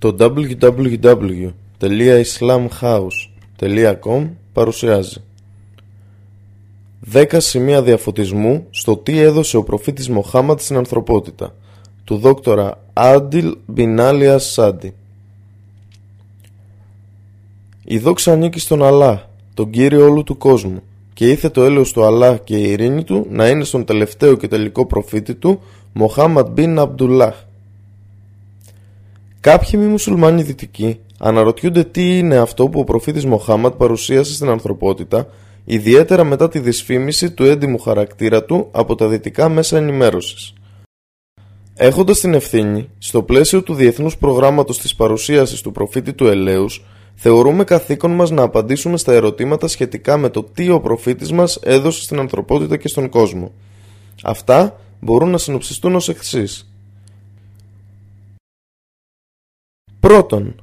Το www.islamhouse.com παρουσιάζει. 10 σημεία διαφωτισμού στο τι έδωσε ο προφήτης Μοχάμαντ στην ανθρωπότητα του δόκτορα Άντιλ Μπινάλια Σάντι. Η δόξα ανήκει στον Αλλά, τον Κύριο όλου του κόσμου και ήθε το έλεος του Αλλά και η ειρήνη του να είναι στον τελευταίο και τελικό προφήτη του Μοχάμαντ Μπιν Αμπτουλάχ Κάποιοι μη μουσουλμάνοι δυτικοί αναρωτιούνται τι είναι αυτό που ο προφήτης Μοχάμαντ παρουσίασε στην ανθρωπότητα, ιδιαίτερα μετά τη δυσφήμιση του έντιμου χαρακτήρα του από τα δυτικά μέσα ενημέρωσης. Έχοντας την ευθύνη, στο πλαίσιο του διεθνούς προγράμματος της παρουσίασης του προφήτη του ελέους, θεωρούμε καθήκον μας να απαντήσουμε στα ερωτήματα σχετικά με το τι ο προφήτης μας έδωσε στην ανθρωπότητα και στον κόσμο. Αυτά μπορούν να συνοψιστούν ως εξής. Πρώτον,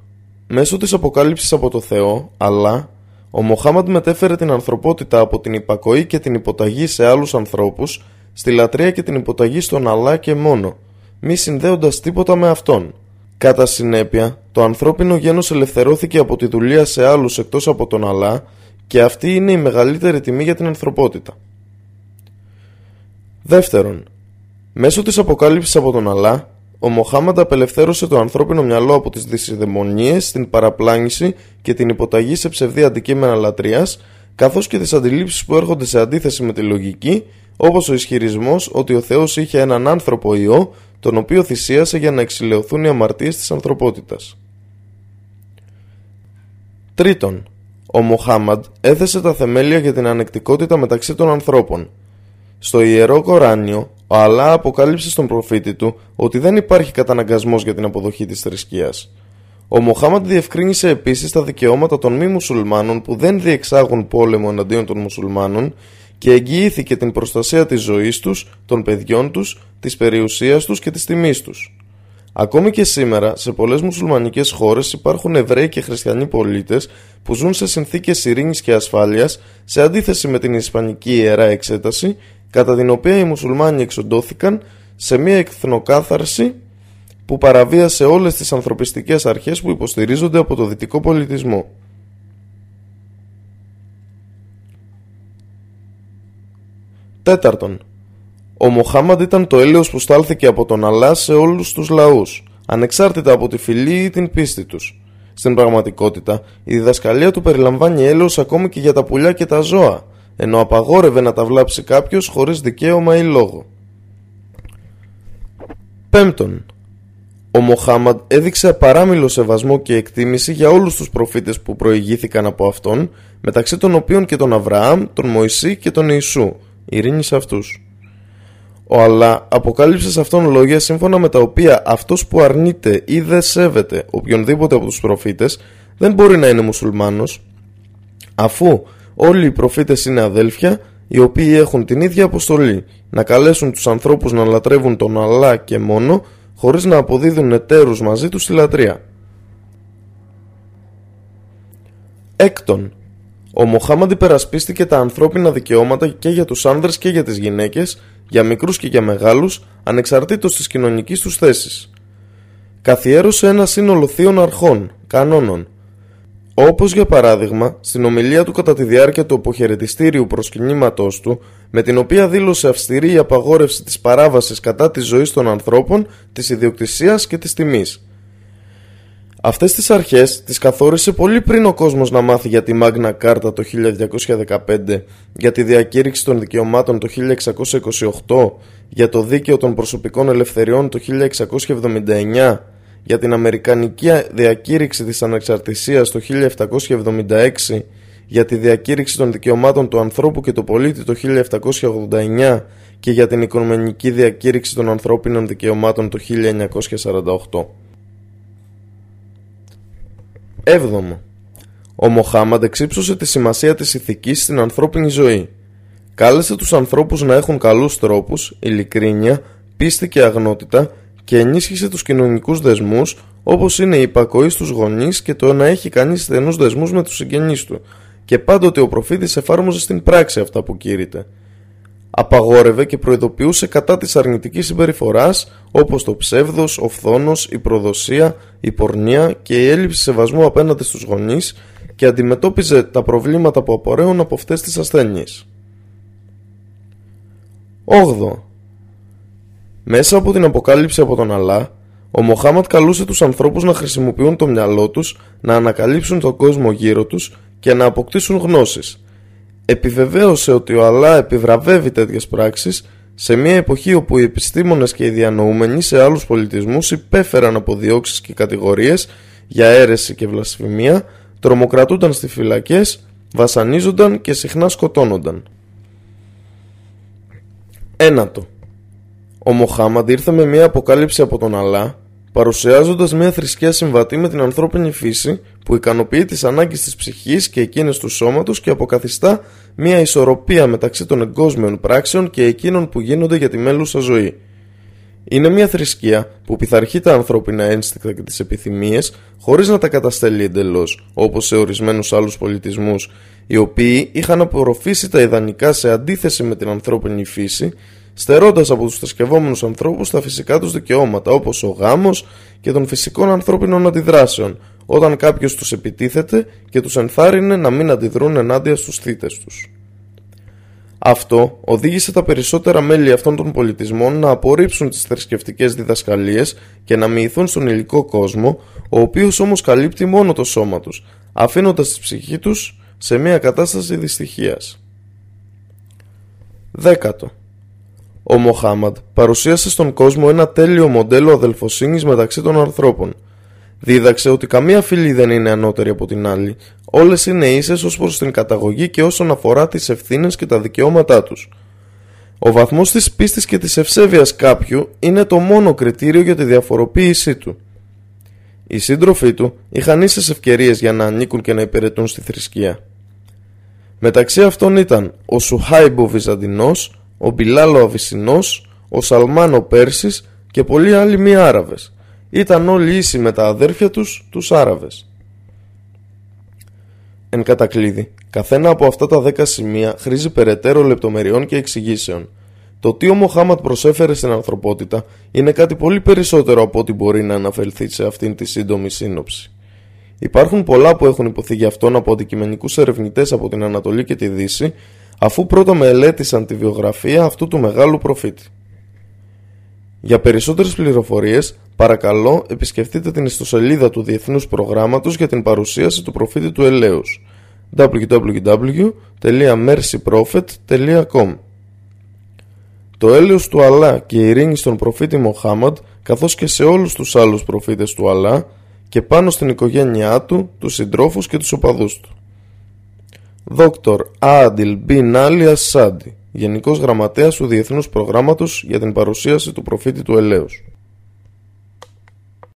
μέσω της αποκάλυψης από το Θεό, αλλά ο Μοχάμαντ μετέφερε την ανθρωπότητα από την υπακοή και την υποταγή σε άλλους ανθρώπους στη λατρεία και την υποταγή στον Αλλά και μόνο, μη συνδέοντας τίποτα με Αυτόν. Κατά συνέπεια, το ανθρώπινο γένος ελευθερώθηκε από τη δουλεία σε άλλους εκτός από τον Αλλά και αυτή είναι η μεγαλύτερη τιμή για την ανθρωπότητα. Δεύτερον, μέσω της αποκάλυψης από τον Αλλά, ο Μοχάμαντα απελευθέρωσε το ανθρώπινο μυαλό από τις δυσιδαιμονίες, την παραπλάνηση και την υποταγή σε ψευδή αντικείμενα λατρείας, καθώς και τις αντιλήψεις που έρχονται σε αντίθεση με τη λογική, όπως ο ισχυρισμός ότι ο Θεός είχε έναν άνθρωπο ιό, τον οποίο θυσίασε για να εξηλαιωθούν οι αμαρτίες της ανθρωπότητας. Τρίτον, ο Μοχάμαντ έθεσε τα θεμέλια για την ανεκτικότητα μεταξύ των ανθρώπων. Στο Ιερό Κοράνιο, ο Αλλά αποκάλυψε στον προφήτη του ότι δεν υπάρχει καταναγκασμός για την αποδοχή της θρησκείας. Ο Μοχάμαντ διευκρίνησε επίσης τα δικαιώματα των μη μουσουλμάνων που δεν διεξάγουν πόλεμο εναντίον των μουσουλμάνων και εγγυήθηκε την προστασία της ζωής τους, των παιδιών τους, της περιουσίας τους και της τιμής τους. Ακόμη και σήμερα, σε πολλές μουσουλμανικές χώρες υπάρχουν Εβραίοι και Χριστιανοί πολίτες που ζουν σε συνθήκες ειρήνης και ασφάλειας σε αντίθεση με την Ισπανική Ιερά Εξέταση κατά την οποία οι μουσουλμάνοι εξοντώθηκαν σε μια εθνοκάθαρση που παραβίασε όλες τις ανθρωπιστικές αρχές που υποστηρίζονται από το δυτικό πολιτισμό. Τέταρτον, ο Μοχάμαντ ήταν το έλεος που στάλθηκε από τον Αλλά σε όλους τους λαούς, ανεξάρτητα από τη φυλή ή την πίστη τους. Στην πραγματικότητα, η διδασκαλία του περιλαμβάνει έλεος ακόμη και για τα πουλιά και τα ζώα, ενώ απαγόρευε να τα βλάψει κάποιος χωρίς δικαίωμα ή λόγο. Πέμπτον, ο Μοχάμαντ έδειξε απαράμιλο σεβασμό και εκτίμηση για όλους τους προφήτες που προηγήθηκαν από αυτόν, μεταξύ των οποίων και τον Αβραάμ, τον Μωυσή και τον Ιησού, ειρήνη σε αυτούς. Ο Αλλά αποκάλυψε σε αυτόν λόγια σύμφωνα με τα οποία αυτός που αρνείται ή δεν σέβεται οποιονδήποτε από τους προφήτες δεν μπορεί να είναι μουσουλμάνος, αφού Όλοι οι προφήτες είναι αδέλφια, οι οποίοι έχουν την ίδια αποστολή, να καλέσουν τους ανθρώπους να λατρεύουν τον Αλλά και μόνο, χωρίς να αποδίδουν εταίρους μαζί τους στη λατρεία. Έκτον, ο Μοχάμαντ υπερασπίστηκε τα ανθρώπινα δικαιώματα και για τους άνδρες και για τις γυναίκες, για μικρούς και για μεγάλους, ανεξαρτήτως της κοινωνικής τους θέσης. Καθιέρωσε ένα σύνολο θείων αρχών, κανόνων, όπως για παράδειγμα στην ομιλία του κατά τη διάρκεια του αποχαιρετιστήριου προσκυνήματός του με την οποία δήλωσε αυστηρή η απαγόρευση της παράβασης κατά της ζωής των ανθρώπων, της ιδιοκτησίας και της τιμής. Αυτές τις αρχές τις καθόρισε πολύ πριν ο κόσμος να μάθει για τη Μάγνα Κάρτα το 1215, για τη διακήρυξη των δικαιωμάτων το 1628, για το δίκαιο των προσωπικών ελευθεριών το 1679, για την Αμερικανική διακήρυξη της ανεξαρτησίας το 1776, για τη διακήρυξη των δικαιωμάτων του ανθρώπου και του πολίτη το 1789 και για την Οικονομική διακήρυξη των ανθρώπινων δικαιωμάτων το 1948. 7. Ο Μοχάμαντ εξύψωσε τη σημασία της ηθικής στην ανθρώπινη ζωή. Κάλεσε τους ανθρώπους να έχουν καλούς τρόπους, ειλικρίνεια, πίστη και αγνότητα και ενίσχυσε τους κοινωνικούς δεσμούς όπως είναι η υπακοή στους γονείς και το να έχει κανείς στενούς δεσμούς με τους συγγενείς του και πάντοτε ο προφήτης εφάρμοζε στην πράξη αυτά που κήρυτε. Απαγόρευε και προειδοποιούσε κατά της αρνητικής συμπεριφοράς όπως το ψεύδος, ο φθόνος, η προδοσία, η πορνεία και η έλλειψη σεβασμού απέναντι στους γονείς και αντιμετώπιζε τα προβλήματα που απορρέουν από αυτές τις ασθένειες. 8. Μέσα από την αποκάλυψη από τον Αλλά, ο Μοχάμαντ καλούσε τους ανθρώπους να χρησιμοποιούν το μυαλό τους, να ανακαλύψουν τον κόσμο γύρω τους και να αποκτήσουν γνώσεις. Επιβεβαίωσε ότι ο Αλλά επιβραβεύει τέτοιες πράξεις σε μια εποχή όπου οι επιστήμονες και οι διανοούμενοι σε άλλους πολιτισμούς υπέφεραν από διώξεις και κατηγορίες για αίρεση και βλασφημία, τρομοκρατούνταν στις φυλακές, βασανίζονταν και συχνά σκοτώνονταν. Ένατο. Ο Μοχάμαντ ήρθε με μια αποκάλυψη από τον Αλλά, παρουσιάζοντας μια θρησκεία συμβατή με την ανθρώπινη φύση που ικανοποιεί τις ανάγκες της ψυχής και εκείνες του σώματος και αποκαθιστά μια ισορροπία μεταξύ των εγκόσμιων πράξεων και εκείνων που γίνονται για τη μέλουσα ζωή. Είναι μια θρησκεία που πειθαρχεί τα ανθρώπινα ένστικτα και τις επιθυμίες χωρίς να τα καταστέλει εντελώς, όπως σε ορισμένους άλλους πολιτισμούς, οι οποίοι είχαν απορροφήσει τα ιδανικά σε αντίθεση με την ανθρώπινη φύση στερώντας από τους θρησκευόμενους ανθρώπους τα φυσικά τους δικαιώματα, όπως ο γάμος και των φυσικών ανθρώπινων αντιδράσεων, όταν κάποιος τους επιτίθεται και τους ενθάρρυνε να μην αντιδρούν ενάντια στους θήτε τους. Αυτό οδήγησε τα περισσότερα μέλη αυτών των πολιτισμών να απορρίψουν τις θρησκευτικές διδασκαλίες και να μοιηθούν στον υλικό κόσμο, ο οποίος όμως καλύπτει μόνο το σώμα τους, αφήνοντας τη ψυχή τους σε μια κατάσταση δυστυχίας. Δέκατο. Ο Μοχάμαντ παρουσίασε στον κόσμο ένα τέλειο μοντέλο αδελφοσύνης μεταξύ των ανθρώπων. Δίδαξε ότι καμία φυλή δεν είναι ανώτερη από την άλλη, όλες είναι ίσες ως προς την καταγωγή και όσον αφορά τις ευθύνες και τα δικαιώματά τους. Ο βαθμός της πίστης και της ευσέβειας κάποιου είναι το μόνο κριτήριο για τη διαφοροποίησή του. Οι σύντροφοί του είχαν ίσες ευκαιρίες για να ανήκουν και να υπηρετούν στη θρησκεία. Μεταξύ αυτών ήταν ο Σουχάιμπο Βυζαντινός, ο Μπιλάλο Αβυσσινός, ο Σαλμάνο Πέρσης και πολλοί άλλοι μη Άραβες. Ήταν όλοι ίσοι με τα αδέρφια τους, τους Άραβες. Εν κατακλείδη, καθένα από αυτά τα δέκα σημεία χρήζει περαιτέρω λεπτομεριών και εξηγήσεων. Το τι ο Μοχάμαντ προσέφερε στην ανθρωπότητα είναι κάτι πολύ περισσότερο από ό,τι μπορεί να αναφερθεί σε αυτήν τη σύντομη σύνοψη. Υπάρχουν πολλά που έχουν υποθεί για αυτόν από αντικειμενικούς ερευνητές από την Ανατολή και τη Δύση, αφού πρώτα μελέτησαν τη βιογραφία αυτού του μεγάλου προφήτη. Για περισσότερες πληροφορίες, παρακαλώ επισκεφτείτε την ιστοσελίδα του Διεθνούς Προγράμματος για την παρουσίαση του προφήτη του ελέους www.mercyprophet.com Το έλεος του Αλλά και η ειρήνη στον προφήτη Μοχάμαντ καθώς και σε όλους τους άλλους προφήτες του Αλλά και πάνω στην οικογένειά του, τους συντρόφους και τους οπαδούς του. Δόκτωρ Άντιλ Μπιν Άλι Ασάντι, Γενικός Γραμματέας του Διεθνούς Προγράμματος για την παρουσίαση του προφήτη του Ελέους.